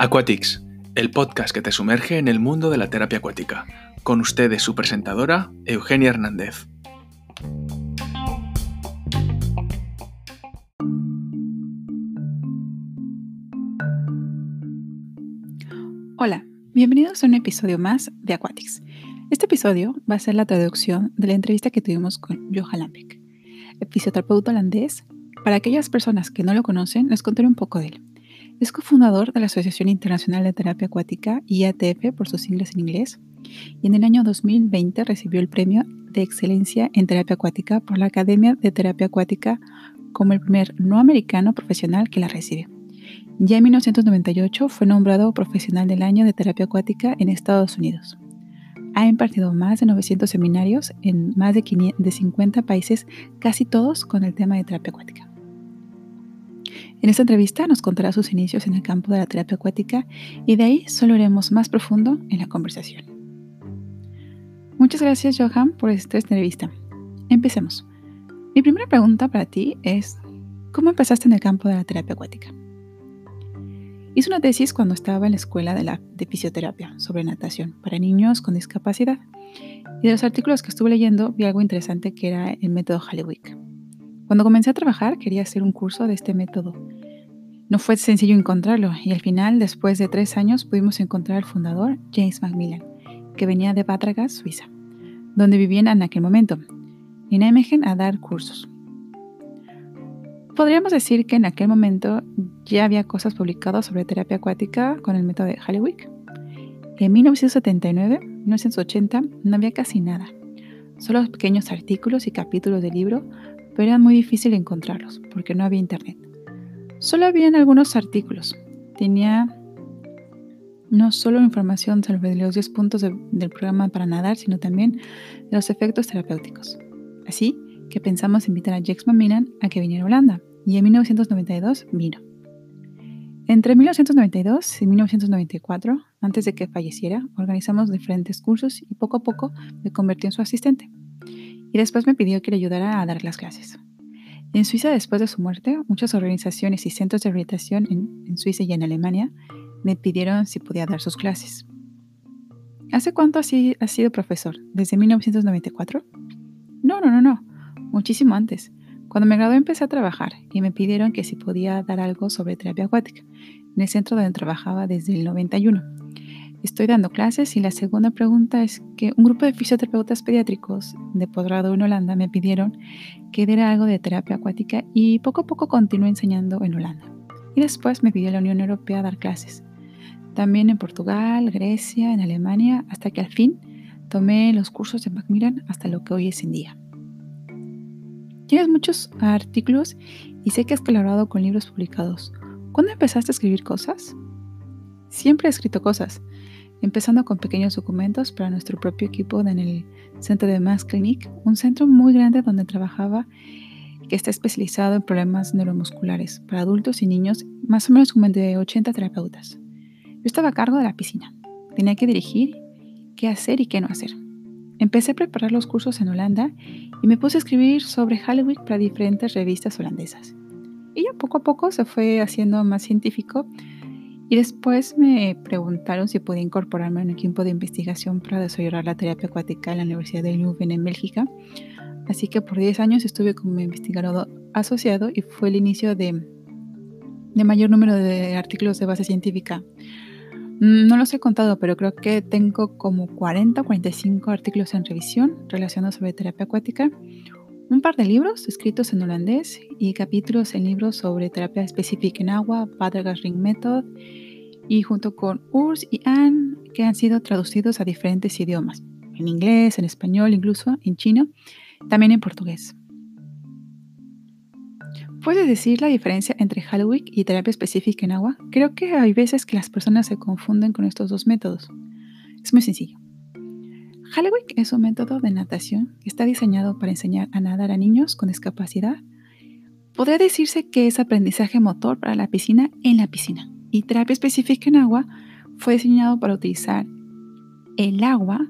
Aquatics, el podcast que te sumerge en el mundo de la terapia acuática. Con ustedes su presentadora, Eugenia Hernández. Hola, bienvenidos a un episodio más de Aquatics. Este episodio va a ser la traducción de la entrevista que tuvimos con Johan Lambeck, fisioterapeuta holandés. Para aquellas personas que no lo conocen, les contaré un poco de él. Es cofundador de la Asociación Internacional de Terapia Acuática, IATF por sus siglas en inglés, y en el año 2020 recibió el premio de excelencia en terapia acuática por la Academia de Terapia Acuática como el primer no americano profesional que la recibe. Ya en 1998 fue nombrado profesional del año de terapia acuática en Estados Unidos. Ha impartido más de 900 seminarios en más de 50 países, casi todos con el tema de terapia acuática. En esta entrevista nos contará sus inicios en el campo de la terapia acuática y de ahí solo iremos más profundo en la conversación. Muchas gracias Johan por esta entrevista. Empecemos. Mi primera pregunta para ti es, ¿cómo empezaste en el campo de la terapia acuática? Hice una tesis cuando estaba en la escuela de, fisioterapia sobre natación para niños con discapacidad y de los artículos que estuve leyendo vi algo interesante que era el método Hallewick. Cuando comencé a trabajar quería hacer un curso de este método. No fue sencillo encontrarlo y al final, después de tres años, pudimos encontrar al fundador, James Macmillan, que venía de Batragas, Suiza, donde vivían en aquel momento, en Nijmegen a dar cursos. Podríamos decir que en aquel momento ya había cosas publicadas sobre terapia acuática con el método de Hallewick. En 1979-1980 no había casi nada, solo pequeños artículos y capítulos de libro pero era muy difícil encontrarlos porque no había internet. Solo habían algunos artículos. Tenía no solo información sobre los 10 puntos del programa para nadar, sino también de los efectos terapéuticos. Así que pensamos invitar a Jax Maminan a que viniera a Holanda, y en 1992 vino. Entre 1992 y 1994, antes de que falleciera, organizamos diferentes cursos y poco a poco me convertí en su asistente y después me pidió que le ayudara a dar las clases. En Suiza, después de su muerte, muchas organizaciones y centros de rehabilitación en, Suiza y en Alemania me pidieron si podía dar sus clases. ¿Hace cuánto así has sido profesor? ¿Desde 1994? No, no, no, no. Muchísimo antes. Cuando me gradué empecé a trabajar y me pidieron que si podía dar algo sobre terapia acuática en el centro donde trabajaba desde el 91. Estoy dando clases y la segunda pregunta es que un grupo de fisioterapeutas pediátricos de posgrado en Holanda me pidieron que diera algo de terapia acuática y poco a poco continué enseñando en Holanda. Y después me pidió la Unión Europea dar clases. También en Portugal, Grecia, en Alemania, hasta que al fin tomé los cursos de Macmillan hasta lo que hoy es en día. Tienes muchos artículos y sé que has colaborado con libros publicados. ¿Cuándo empezaste a escribir cosas? Siempre he escrito cosas empezando con pequeños documentos para nuestro propio equipo en el centro de Mass Clinic, un centro muy grande donde trabajaba que está especializado en problemas neuromusculares para adultos y niños, más o menos como de 80 terapeutas. Yo estaba a cargo de la piscina. Tenía que dirigir qué hacer y qué no hacer. Empecé a preparar los cursos en Holanda y me puse a escribir sobre Halloween para diferentes revistas holandesas. Y ya poco a poco se fue haciendo más científico y después me preguntaron si podía incorporarme a un equipo de investigación para desarrollar la terapia acuática en la Universidad de Leuven en Bélgica. Así que por 10 años estuve como investigador asociado y fue el inicio de, de mayor número de artículos de base científica. No los he contado, pero creo que tengo como 40 o 45 artículos en revisión relacionados sobre terapia acuática, un par de libros escritos en holandés y capítulos en libros sobre terapia específica en agua, Padragas Ring Method, y junto con Urs y Anne, que han sido traducidos a diferentes idiomas, en inglés, en español, incluso en chino, también en portugués. ¿Puedes decir la diferencia entre Halloween y terapia específica en agua? Creo que hay veces que las personas se confunden con estos dos métodos. Es muy sencillo. Hallewick es un método de natación que está diseñado para enseñar a nadar a niños con discapacidad. Podría decirse que es aprendizaje motor para la piscina en la piscina. Y terapia específica en agua fue diseñado para utilizar el agua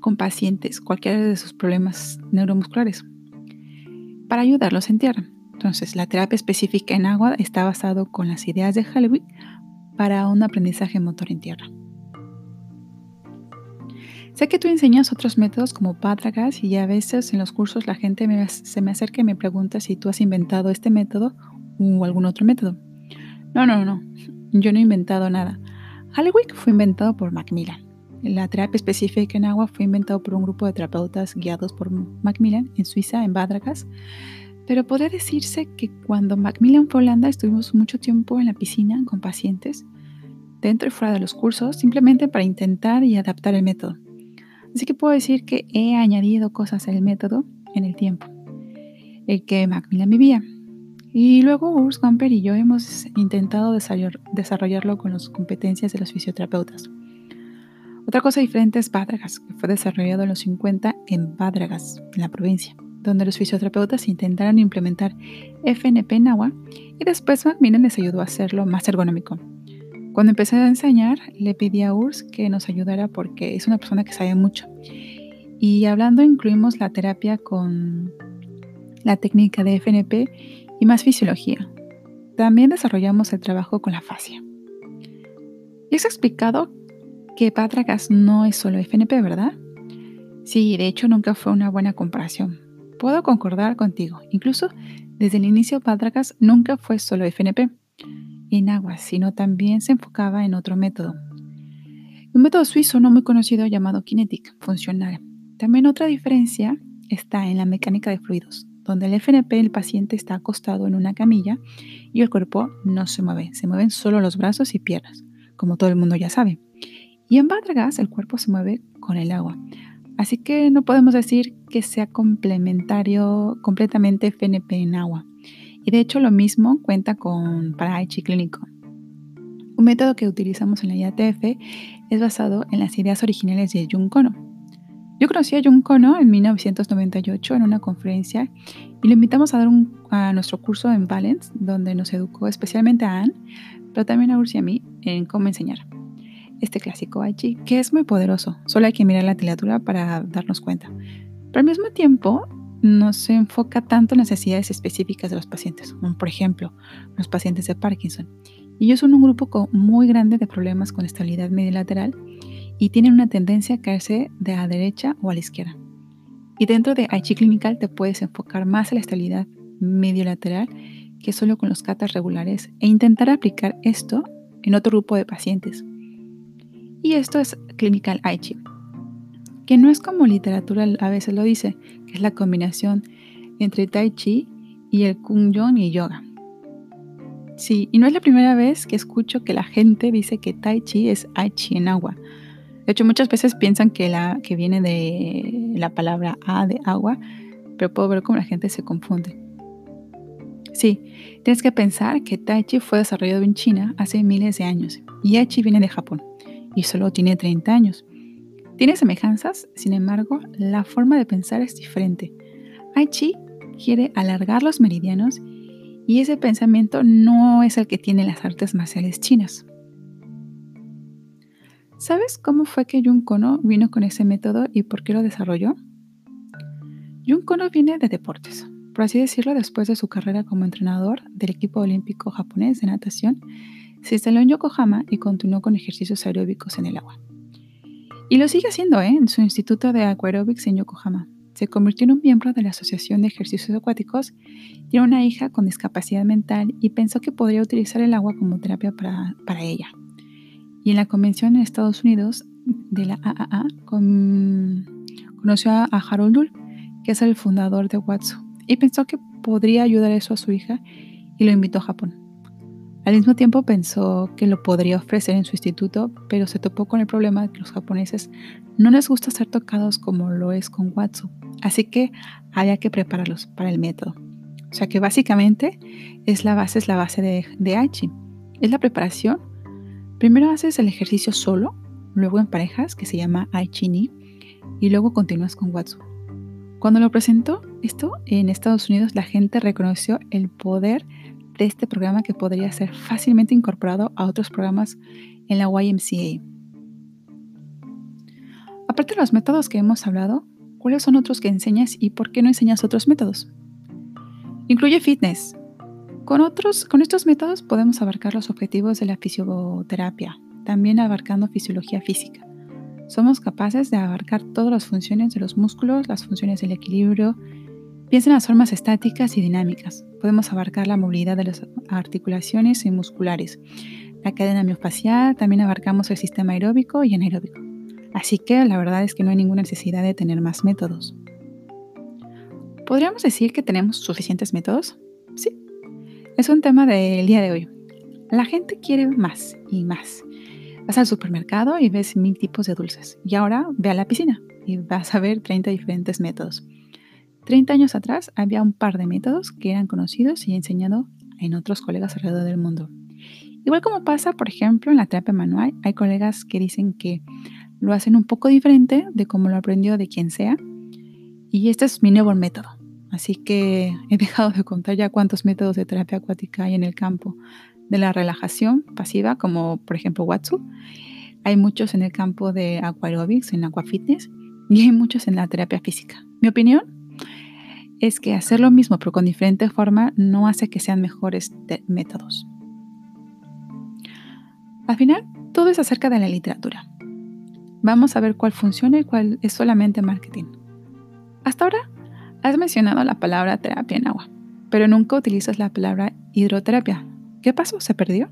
con pacientes, cualquiera de sus problemas neuromusculares, para ayudarlos en tierra. Entonces, la terapia específica en agua está basado con las ideas de Hallewick para un aprendizaje motor en tierra. Sé que tú enseñas otros métodos como Pátragas y a veces en los cursos la gente se me acerca y me pregunta si tú has inventado este método o algún otro método. No, no, no, yo no he inventado nada. Halliwick fue inventado por Macmillan. La terapia específica en agua fue inventado por un grupo de terapeutas guiados por Macmillan en Suiza, en Badragas. Pero podría decirse que cuando Macmillan fue a Holanda estuvimos mucho tiempo en la piscina con pacientes, dentro y fuera de los cursos, simplemente para intentar y adaptar el método. Así que puedo decir que he añadido cosas al método en el tiempo, el que Macmillan vivía. Y luego Urs Gamper y yo hemos intentado desarrollarlo con las competencias de los fisioterapeutas. Otra cosa diferente es Badragas, que fue desarrollado en los 50 en Badragas, en la provincia, donde los fisioterapeutas intentaron implementar FNP en agua y después Macmillan les ayudó a hacerlo más ergonómico. Cuando empecé a enseñar, le pedí a Urs que nos ayudara porque es una persona que sabe mucho. Y hablando, incluimos la terapia con la técnica de FNP y más fisiología. También desarrollamos el trabajo con la fascia. Y has explicado que Pátragas no es solo FNP, ¿verdad? Sí, de hecho nunca fue una buena comparación. Puedo concordar contigo. Incluso desde el inicio Pátragas nunca fue solo FNP en agua, sino también se enfocaba en otro método. Un método suizo no muy conocido llamado Kinetic, funcional. También otra diferencia está en la mecánica de fluidos donde el FNP el paciente está acostado en una camilla y el cuerpo no se mueve, se mueven solo los brazos y piernas, como todo el mundo ya sabe. Y en Badragas el cuerpo se mueve con el agua. Así que no podemos decir que sea complementario completamente FNP en agua. Y de hecho lo mismo cuenta con para Aichi clínico. Un método que utilizamos en la IATF es basado en las ideas originales de Jung Kono yo conocí a Jun Kono en 1998 en una conferencia y lo invitamos a dar un, a nuestro curso en Balance, donde nos educó especialmente a Anne, pero también a Ursi y a mí en cómo enseñar. Este clásico Aichi, que es muy poderoso, solo hay que mirar la literatura para darnos cuenta. Pero al mismo tiempo, no se enfoca tanto en necesidades específicas de los pacientes, como por ejemplo los pacientes de Parkinson. Ellos son un grupo muy grande de problemas con estabilidad medilateral y tienen una tendencia a caerse de la derecha o a la izquierda. Y dentro de Aichi Clinical te puedes enfocar más en la estabilidad medio-lateral que solo con los catas regulares e intentar aplicar esto en otro grupo de pacientes. Y esto es Clinical Aichi, que no es como literatura a veces lo dice, que es la combinación entre Tai Chi y el Kung Yon y yoga. Sí, y no es la primera vez que escucho que la gente dice que Tai Chi es Aichi en agua, de hecho, muchas veces piensan que, la, que viene de la palabra A de agua, pero puedo ver cómo la gente se confunde. Sí, tienes que pensar que Tai Chi fue desarrollado en China hace miles de años y Aichi viene de Japón y solo tiene 30 años. Tiene semejanzas, sin embargo, la forma de pensar es diferente. Aichi quiere alargar los meridianos y ese pensamiento no es el que tienen las artes marciales chinas. ¿Sabes cómo fue que Jun Kono vino con ese método y por qué lo desarrolló? Jun Kono viene de deportes, por así decirlo, después de su carrera como entrenador del equipo olímpico japonés de natación, se instaló en Yokohama y continuó con ejercicios aeróbicos en el agua. Y lo sigue haciendo ¿eh? en su instituto de aquaerobics en Yokohama. Se convirtió en un miembro de la Asociación de Ejercicios Acuáticos, tiene una hija con discapacidad mental y pensó que podría utilizar el agua como terapia para, para ella. Y en la convención en Estados Unidos de la AAA conoció a, Harold Dull, que es el fundador de Watsu, y pensó que podría ayudar eso a su hija y lo invitó a Japón. Al mismo tiempo pensó que lo podría ofrecer en su instituto, pero se topó con el problema de que los japoneses no les gusta ser tocados como lo es con Watsu, así que había que prepararlos para el método. O sea que básicamente es la base, es la base de, de Aichi. Es la preparación Primero haces el ejercicio solo, luego en parejas, que se llama Aichini, y luego continúas con Watsu. Cuando lo presentó esto en Estados Unidos, la gente reconoció el poder de este programa que podría ser fácilmente incorporado a otros programas en la YMCA. Aparte de los métodos que hemos hablado, ¿cuáles son otros que enseñas y por qué no enseñas otros métodos? Incluye fitness, Con, otros, con estos métodos podemos abarcar los objetivos de la fisioterapia, también abarcando fisiología física. Somos capaces de abarcar todas las funciones de los músculos, las funciones del equilibrio, piensa en las formas estáticas y dinámicas. Podemos abarcar la movilidad de las articulaciones y musculares, la cadena miofacial, también abarcamos el sistema aeróbico y anaeróbico. Así que la verdad es que no hay ninguna necesidad de tener más métodos. ¿Podríamos decir que tenemos suficientes métodos? Sí. Es un tema del día de hoy. La gente quiere más y más. Vas al supermercado y ves mil tipos de dulces. Y ahora ve a la piscina y vas a ver 30 diferentes métodos. 30 años atrás había un par de métodos que eran conocidos y enseñados en otros colegas alrededor del mundo. Igual como pasa, por ejemplo, en la terapia manual, hay colegas que dicen que lo hacen un poco diferente de como lo aprendió de quien sea. Y este es mi nuevo método. Así que he dejado de contar ya cuántos métodos de terapia acuática hay en el campo de la relajación pasiva, como por ejemplo Watsu. Hay muchos en el campo de aquarobics, en aquafitness, y hay muchos en la terapia física. Mi opinión es que hacer lo mismo pero con diferente forma no hace que sean mejores métodos. Al final, todo es acerca de la literatura. Vamos a ver cuál funciona y cuál es solamente marketing. Hasta ahora, has mencionado la palabra terapia en agua, pero nunca utilizas la palabra hidroterapia. ¿Qué pasó? ¿Se perdió?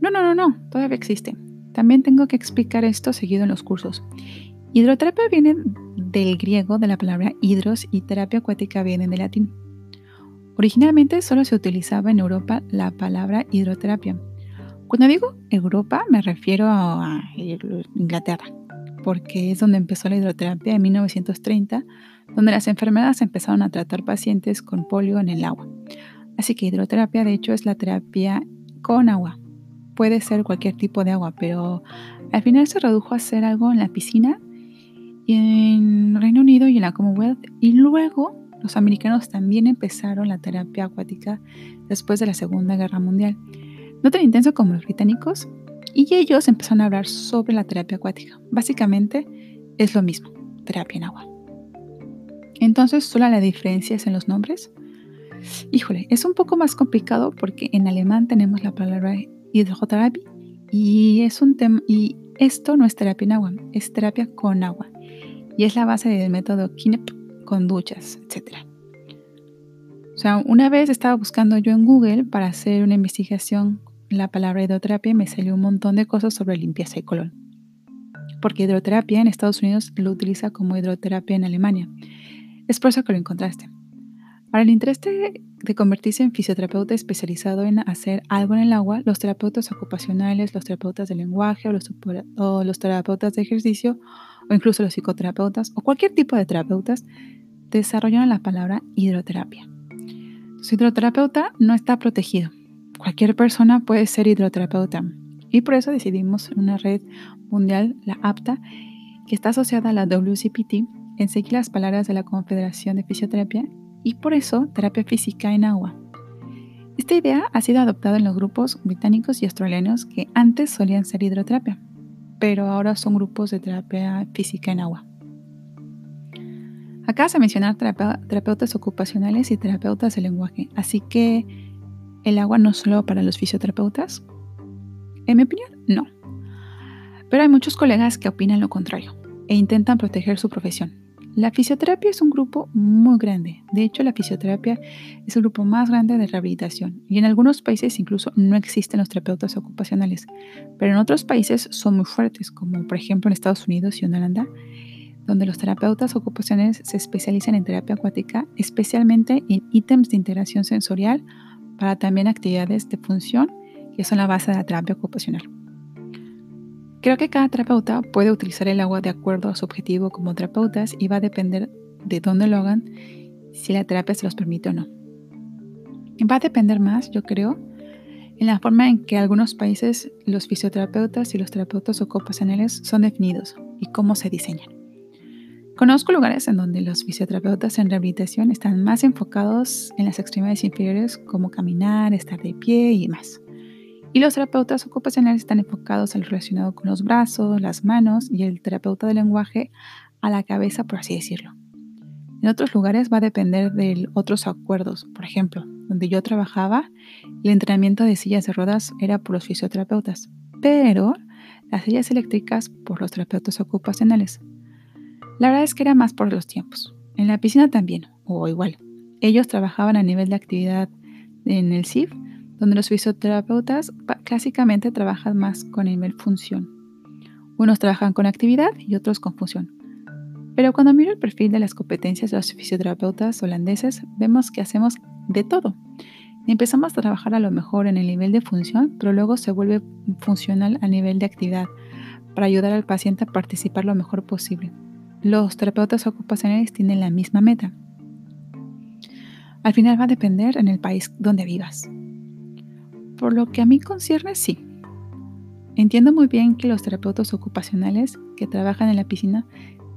No, no, no, no, todavía existe. También tengo que explicar esto seguido en los cursos. Hidroterapia viene del griego de la palabra hidros y terapia acuática viene del latín. Originalmente solo se utilizaba en Europa la palabra hidroterapia, cuando digo Europa me refiero a Inglaterra, porque es donde empezó la hidroterapia en 1930, donde las enfermedades empezaron a tratar pacientes con polio en el agua. Así que hidroterapia de hecho es la terapia con agua. Puede ser cualquier tipo de agua, pero al final se redujo a hacer algo en la piscina en Reino Unido y en la Commonwealth y luego los americanos también empezaron la terapia acuática después de la Segunda Guerra Mundial no tan intenso como los británicos, y ellos empezaron a hablar sobre la terapia acuática. Básicamente es lo mismo, terapia en agua. Entonces, ¿solo la diferencia es en los nombres? Híjole, es un poco más complicado porque en alemán tenemos la palabra hidroterapia y es un tema y esto no es terapia en agua, es terapia con agua y es la base del método KINEP con duchas, etc. O sea, una vez estaba buscando yo en Google para hacer una investigación la palabra hidroterapia me salió un montón de cosas sobre limpieza y colon. Porque hidroterapia en Estados Unidos lo utiliza como hidroterapia en Alemania. Es por eso que lo encontraste. Para el interés de, convertirse en fisioterapeuta especializado en hacer algo en el agua, los terapeutas ocupacionales, los terapeutas de lenguaje o los, o los terapeutas de ejercicio o incluso los psicoterapeutas o cualquier tipo de terapeutas desarrollaron la palabra hidroterapia. Su hidroterapeuta no está protegido Cualquier persona puede ser hidroterapeuta y por eso decidimos una red mundial, la APTA, que está asociada a la WCPT, en seguir las palabras de la Confederación de Fisioterapia y por eso terapia física en agua. Esta idea ha sido adoptada en los grupos británicos y australianos que antes solían ser hidroterapia, pero ahora son grupos de terapia física en agua. Acá se mencionar terapeutas ocupacionales y terapeutas de lenguaje, así que ¿El agua no solo para los fisioterapeutas? En mi opinión, no. Pero hay muchos colegas que opinan lo contrario e intentan proteger su profesión. La fisioterapia es un grupo muy grande. De hecho, la fisioterapia es el grupo más grande de rehabilitación y en algunos países incluso no existen los terapeutas ocupacionales, pero en otros países son muy fuertes, como por ejemplo en Estados Unidos y en Holanda, donde los terapeutas ocupacionales se especializan en terapia acuática, especialmente en ítems de integración sensorial para también actividades de función que son la base de la terapia ocupacional. Creo que cada terapeuta puede utilizar el agua de acuerdo a su objetivo como terapeutas y va a depender de dónde lo hagan, si la terapia se los permite o no. Va a depender más, yo creo, en la forma en que algunos países los fisioterapeutas y los terapeutas ocupacionales son definidos y cómo se diseñan. Conozco lugares en donde los fisioterapeutas en rehabilitación están más enfocados en las extremidades inferiores como caminar, estar de pie y más. Y los terapeutas ocupacionales están enfocados al relacionado con los brazos, las manos y el terapeuta de lenguaje a la cabeza, por así decirlo. En otros lugares va a depender de otros acuerdos. Por ejemplo, donde yo trabajaba, el entrenamiento de sillas de ruedas era por los fisioterapeutas, pero las sillas eléctricas por los terapeutas ocupacionales. La verdad es que era más por los tiempos. En la piscina también, o igual. Ellos trabajaban a nivel de actividad en el CIF, donde los fisioterapeutas clásicamente trabajan más con nivel función. Unos trabajan con actividad y otros con función. Pero cuando miro el perfil de las competencias de los fisioterapeutas holandeses, vemos que hacemos de todo. Empezamos a trabajar a lo mejor en el nivel de función, pero luego se vuelve funcional a nivel de actividad para ayudar al paciente a participar lo mejor posible. Los terapeutas ocupacionales tienen la misma meta. Al final va a depender en el país donde vivas. Por lo que a mí concierne, sí. Entiendo muy bien que los terapeutas ocupacionales que trabajan en la piscina,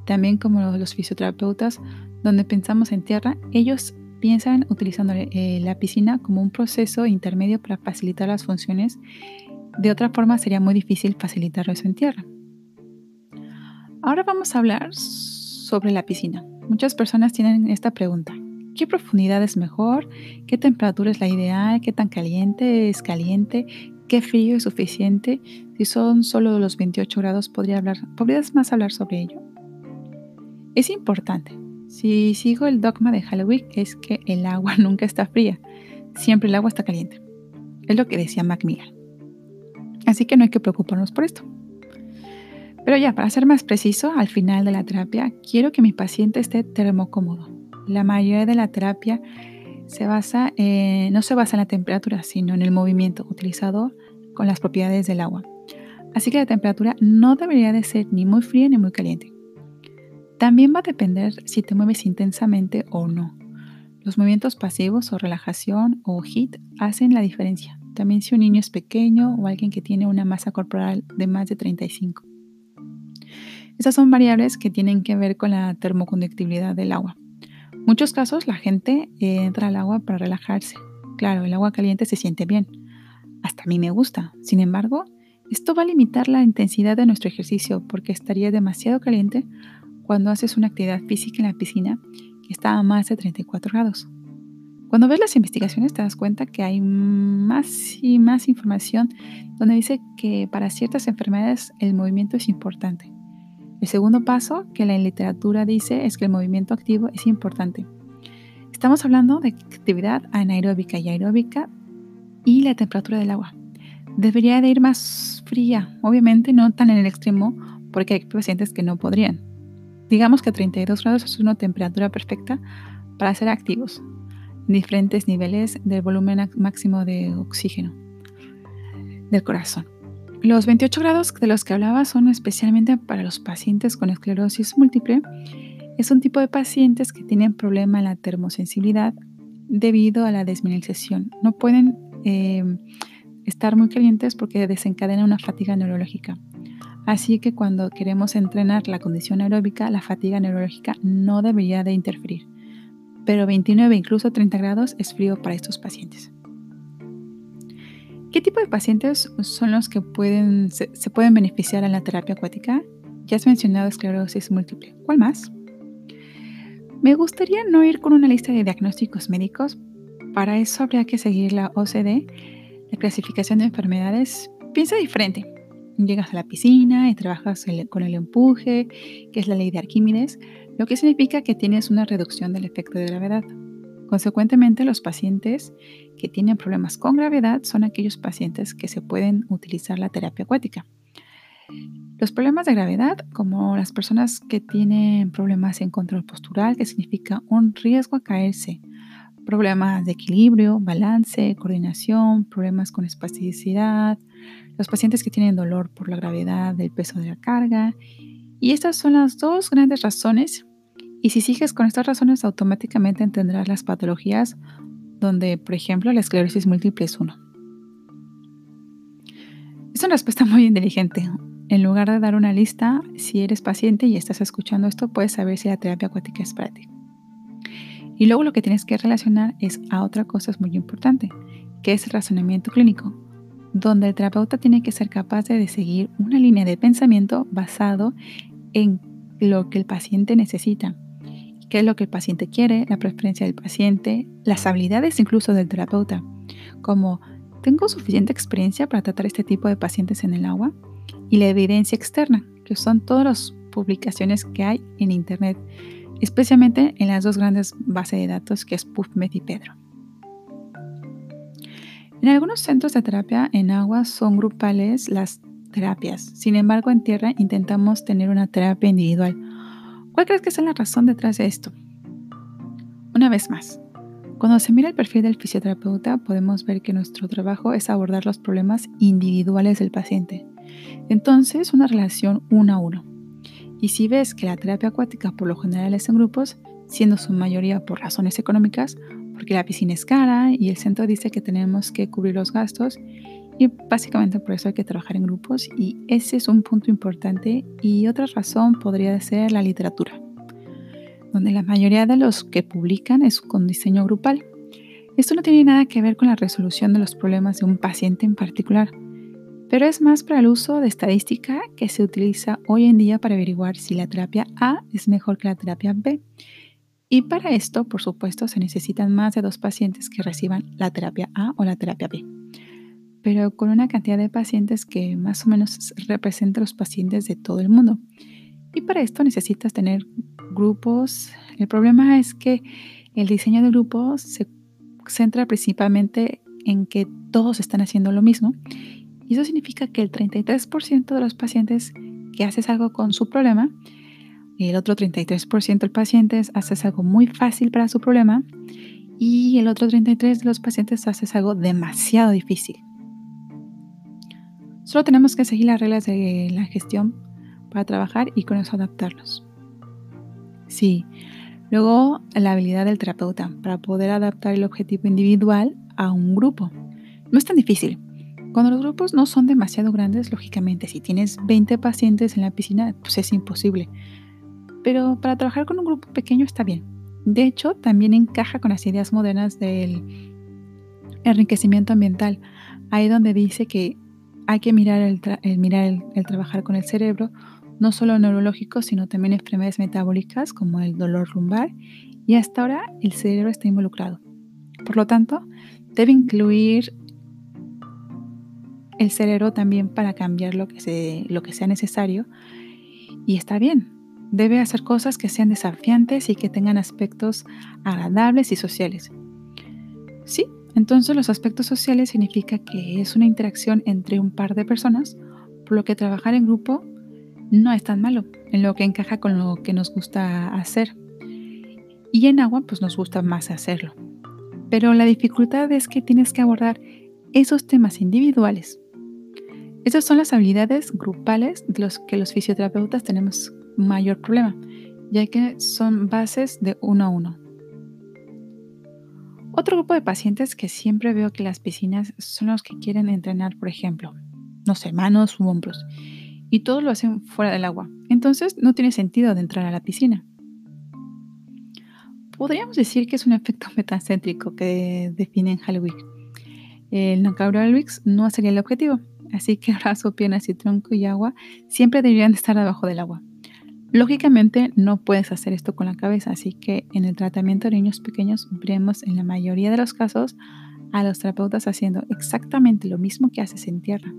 también como los fisioterapeutas, donde pensamos en tierra, ellos piensan utilizando eh, la piscina como un proceso intermedio para facilitar las funciones. De otra forma sería muy difícil facilitar eso en tierra. Ahora vamos a hablar sobre la piscina. Muchas personas tienen esta pregunta. ¿Qué profundidad es mejor? ¿Qué temperatura es la ideal? ¿Qué tan caliente es caliente? ¿Qué frío es suficiente? Si son solo los 28 grados, ¿podría hablar, ¿podrías más hablar sobre ello? Es importante. Si sigo el dogma de Halloween, es que el agua nunca está fría. Siempre el agua está caliente. Es lo que decía Macmillan. Así que no hay que preocuparnos por esto. Pero ya, para ser más preciso, al final de la terapia, quiero que mi paciente esté termocómodo la mayoría de la terapia se basa, no se basa en la temperatura, sino en el movimiento utilizado con las propiedades del agua. Así que la temperatura no debería de ser ni muy fría ni muy caliente. También va a depender si te mueves intensamente o no. Los movimientos pasivos o relajación o HIT hacen la diferencia. También si un niño es pequeño o alguien que tiene una masa corporal de más de 35. Esas son variables que tienen que ver con la termoconductibilidad del agua muchos casos la gente entra al agua para relajarse. Claro, el agua caliente se siente bien. Hasta a mí me gusta. Sin embargo, esto va a limitar la intensidad de nuestro ejercicio porque estaría demasiado caliente cuando haces una actividad física en la piscina que está a más de 34 grados. Cuando ves las investigaciones te das cuenta que hay más y más información donde dice que para ciertas enfermedades el movimiento es importante. El segundo paso que la literatura dice es que el movimiento activo es importante. Estamos hablando de actividad anaeróbica y aeróbica y la temperatura del agua. Debería de ir más fría, obviamente no tan en el extremo porque hay pacientes que no podrían. Digamos que 32 grados es una temperatura perfecta para ser activos en diferentes niveles del volumen máximo de oxígeno del corazón. Los 28 grados de los que hablaba son especialmente para los pacientes con esclerosis múltiple. Es un tipo de pacientes que tienen problema en la termosensibilidad debido a la desmineralización. No pueden em, estar muy calientes porque desencadena una fatiga neurológica. Así que cuando queremos entrenar la condición aeróbica, la fatiga neurológica no debería de interferir. Pero 29, incluso 30 grados es frío para estos pacientes. ¿Qué tipo de pacientes son los que pueden, se, pueden beneficiar en la terapia acuática? Ya has mencionado esclerosis múltiple. ¿Cuál más? Me gustaría no ir con una lista de diagnósticos médicos. Para eso habría que seguir la OCD, la clasificación de enfermedades. Piensa diferente. Llegas a la piscina y trabajas con el empuje, que es la ley de Arquímedes, lo que significa que tienes una reducción del efecto de gravedad. Consecuentemente, los pacientes que tienen problemas con gravedad son aquellos pacientes que se pueden utilizar la terapia acuática. Los problemas de gravedad, como las personas que tienen problemas en control postural, que significa un riesgo a caerse, problemas de equilibrio, balance, coordinación, problemas con espasticidad, los pacientes que tienen dolor por la gravedad del peso de la carga. Y estas son las dos grandes razones y si sigues con estas razones, automáticamente entenderás las patologías donde, por ejemplo, la esclerosis múltiple es uno. Es una respuesta muy inteligente. En lugar de dar una lista, si eres paciente y estás escuchando esto, puedes saber si la terapia acuática es para ti. Y luego lo que tienes que relacionar es a otra cosa muy importante, que es el razonamiento clínico, donde el terapeuta tiene que ser capaz de seguir una línea de pensamiento basado en lo que el paciente necesita qué es lo que el paciente quiere, la preferencia del paciente, las habilidades incluso del terapeuta, como ¿tengo suficiente experiencia para tratar este tipo de pacientes en el agua? Y la evidencia externa, que son todas las publicaciones que hay en Internet, especialmente en las dos grandes bases de datos que es PubMed y Pedro. En algunos centros de terapia en agua son grupales las terapias. Sin embargo, en tierra intentamos tener una terapia individual. ¿Cuál crees que es la razón detrás de esto? Una vez más, cuando se mira el perfil del fisioterapeuta, podemos ver que nuestro trabajo es abordar los problemas individuales del paciente. Entonces, una relación uno a uno. Y si ves que la terapia acuática por lo general es en grupos, siendo su mayoría por razones económicas, porque la piscina es cara y el centro dice que tenemos que cubrir los gastos y básicamente por eso hay que trabajar en grupos y ese es un punto importante y otra razón podría ser la literatura, donde la mayoría de los que publican es con diseño grupal. Esto no tiene nada que ver con la resolución de los problemas de un paciente en particular, pero es más para el uso de estadística que se utiliza hoy en día para averiguar si la terapia A es mejor que la terapia B y para esto, por supuesto, se necesitan más de dos pacientes que reciban la terapia A o la terapia B, pero con una cantidad de pacientes que más o menos representa los pacientes de todo el mundo. Y para esto necesitas tener grupos. El problema es que el diseño de grupos se centra principalmente en que todos están haciendo lo mismo. Y eso significa que el 33% de los pacientes que haces algo con su problema el otro 33% de pacientes haces algo muy fácil para su problema y el otro 33% de los pacientes haces algo demasiado difícil. Solo tenemos que seguir las reglas de la gestión para trabajar y con eso adaptarlos. Sí, luego la habilidad del terapeuta para poder adaptar el objetivo individual a un grupo. No es tan difícil. Cuando los grupos no son demasiado grandes, lógicamente, si tienes 20 pacientes en la piscina, pues es imposible pero para trabajar con un grupo pequeño está bien. De hecho, también encaja con las ideas modernas del enriquecimiento ambiental, ahí donde dice que hay que mirar el, mirar el, trabajar con el cerebro, no solo neurológico, sino también enfermedades metabólicas como el dolor lumbar, y hasta ahora el cerebro está involucrado. Por lo tanto, debe incluir el cerebro también para cambiar lo que, lo que sea necesario, y está bien, Debe hacer cosas que sean desafiantes y que tengan aspectos agradables y sociales. Sí, entonces los aspectos sociales significa que es una interacción entre un par de personas, por lo que trabajar en grupo no es tan malo, en lo que encaja con lo que nos gusta hacer. Y en agua pues nos gusta más hacerlo. Pero la dificultad es que tienes que abordar esos temas individuales. Esas son las habilidades grupales de los que los fisioterapeutas tenemos mayor problema, ya que son bases de uno a uno. Otro grupo de pacientes que siempre veo que las piscinas son los que quieren entrenar, por ejemplo, no sé, manos u hombros, y todos lo hacen fuera del agua. Entonces no tiene sentido de entrar a la piscina. Podríamos decir que es un efecto metacéntrico que define en Halloween. El Wix no sería el objetivo, así que brazo, piernas y tronco y agua siempre deberían estar debajo del agua. Lógicamente no puedes hacer esto con la cabeza, así que en el tratamiento de niños pequeños veremos en la mayoría de los casos a los terapeutas haciendo exactamente lo mismo que haces en tierra,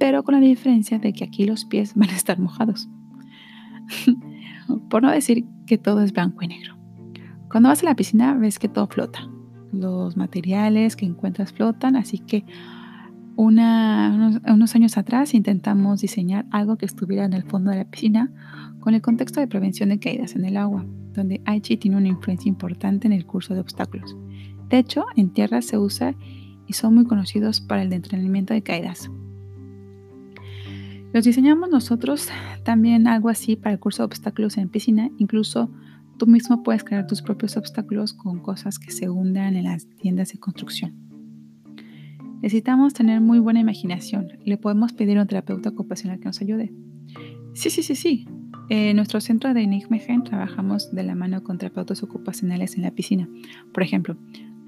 pero con la diferencia de que aquí los pies van a estar mojados. Por no decir que todo es blanco y negro. Cuando vas a la piscina ves que todo flota. Los materiales que encuentras flotan, así que unos, unos, años atrás intentamos diseñar algo que estuviera en el fondo de la piscina con el contexto de prevención de caídas en el agua, donde Aichi tiene una influencia importante en el curso de obstáculos. De hecho, en tierra se usa y son muy conocidos para el entrenamiento de caídas. Los diseñamos nosotros también algo así para el curso de obstáculos en piscina, incluso tú mismo puedes crear tus propios obstáculos con cosas que se hundan en las tiendas de construcción. Necesitamos tener muy buena imaginación. Le podemos pedir a un terapeuta ocupacional que nos ayude. Sí, sí, sí, sí. En nuestro centro de Nijmegen trabajamos de la mano con terapeutas ocupacionales en la piscina. Por ejemplo,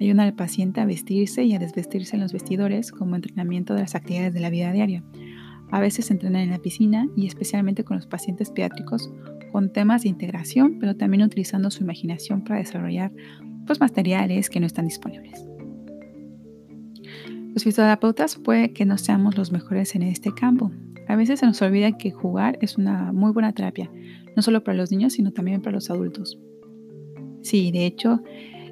ayudan al paciente a vestirse y a desvestirse en los vestidores como entrenamiento de las actividades de la vida diaria. A veces entrenan en la piscina y especialmente con los pacientes pediátricos con temas de integración, pero también utilizando su imaginación para desarrollar pues, materiales que no están disponibles. Los fisioterapeutas puede que no seamos los mejores en este campo. A veces se nos olvida que jugar es una muy buena terapia, no solo para los niños, sino también para los adultos. Sí, de hecho,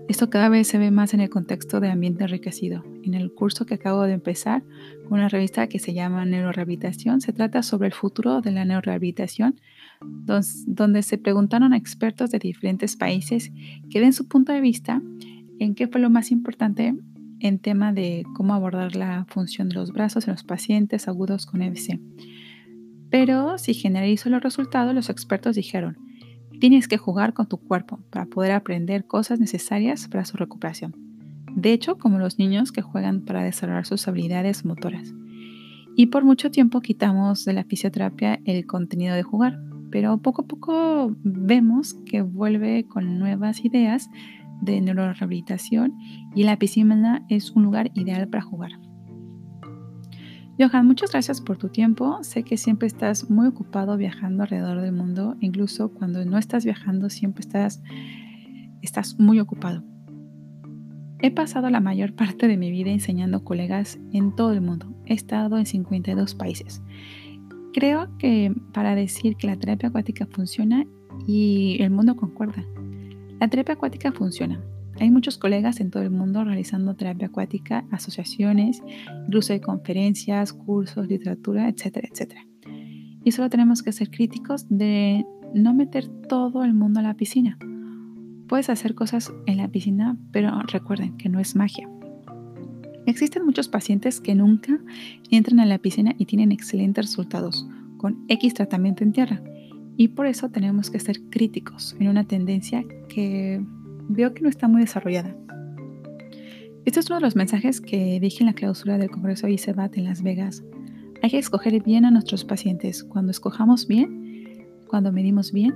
esto cada vez se ve más en el contexto de ambiente enriquecido. En el curso que acabo de empezar, con una revista que se llama Neurorehabilitación, se trata sobre el futuro de la neurorehabilitación, donde se preguntaron a expertos de diferentes países que den su punto de vista en qué fue lo más importante en tema de cómo abordar la función de los brazos en los pacientes agudos con EBC. Pero si generalizo los resultados, los expertos dijeron, tienes que jugar con tu cuerpo para poder aprender cosas necesarias para su recuperación. De hecho, como los niños que juegan para desarrollar sus habilidades motoras. Y por mucho tiempo quitamos de la fisioterapia el contenido de jugar, pero poco a poco vemos que vuelve con nuevas ideas de neurorehabilitación y la piscina es un lugar ideal para jugar. Johan, muchas gracias por tu tiempo. Sé que siempre estás muy ocupado viajando alrededor del mundo. Incluso cuando no estás viajando, siempre estás, estás muy ocupado. He pasado la mayor parte de mi vida enseñando colegas en todo el mundo. He estado en 52 países. Creo que para decir que la terapia acuática funciona y el mundo concuerda. La terapia acuática funciona. Hay muchos colegas en todo el mundo realizando terapia acuática, asociaciones, incluso hay conferencias, cursos, literatura, etcétera, etcétera. Y solo tenemos que ser críticos de no meter todo el mundo a la piscina. Puedes hacer cosas en la piscina, pero recuerden que no es magia. Existen muchos pacientes que nunca entran a la piscina y tienen excelentes resultados con X tratamiento en tierra. Y por eso tenemos que ser críticos en una tendencia que veo que no está muy desarrollada. Este es uno de los mensajes que dije en la clausura del Congreso ICEBAT en Las Vegas. Hay que escoger bien a nuestros pacientes. Cuando escojamos bien, cuando medimos bien,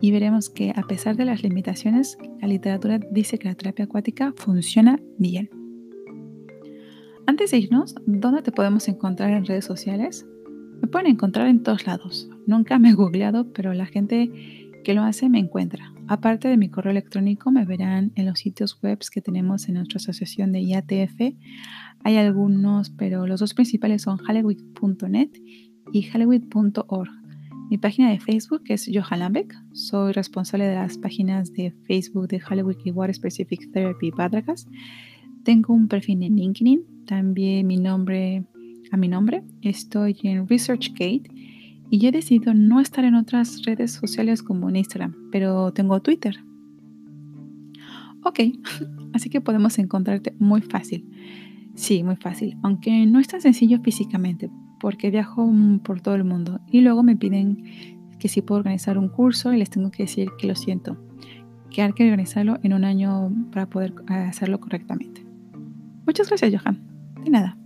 y veremos que a pesar de las limitaciones, la literatura dice que la terapia acuática funciona bien. Antes de irnos, ¿dónde te podemos encontrar en redes sociales? Me pueden encontrar en todos lados. Nunca me he googleado, pero la gente que lo hace me encuentra. Aparte de mi correo electrónico, me verán en los sitios web que tenemos en nuestra asociación de IATF. Hay algunos, pero los dos principales son halloween.net y halloween.org. Mi página de Facebook es Johan Lambeck. Soy responsable de las páginas de Facebook de Halloween y Water Specific Therapy Badragas. Tengo un perfil en LinkedIn, también mi nombre a mi nombre. Estoy en ResearchGate y he decidido no estar en otras redes sociales como en Instagram, pero tengo Twitter. Ok, así que podemos encontrarte muy fácil. Sí, muy fácil, aunque no es tan sencillo físicamente, porque viajo por todo el mundo y luego me piden que si puedo organizar un curso y les tengo que decir que lo siento, que hay que organizarlo en un año para poder hacerlo correctamente. Muchas gracias, Johan. De nada.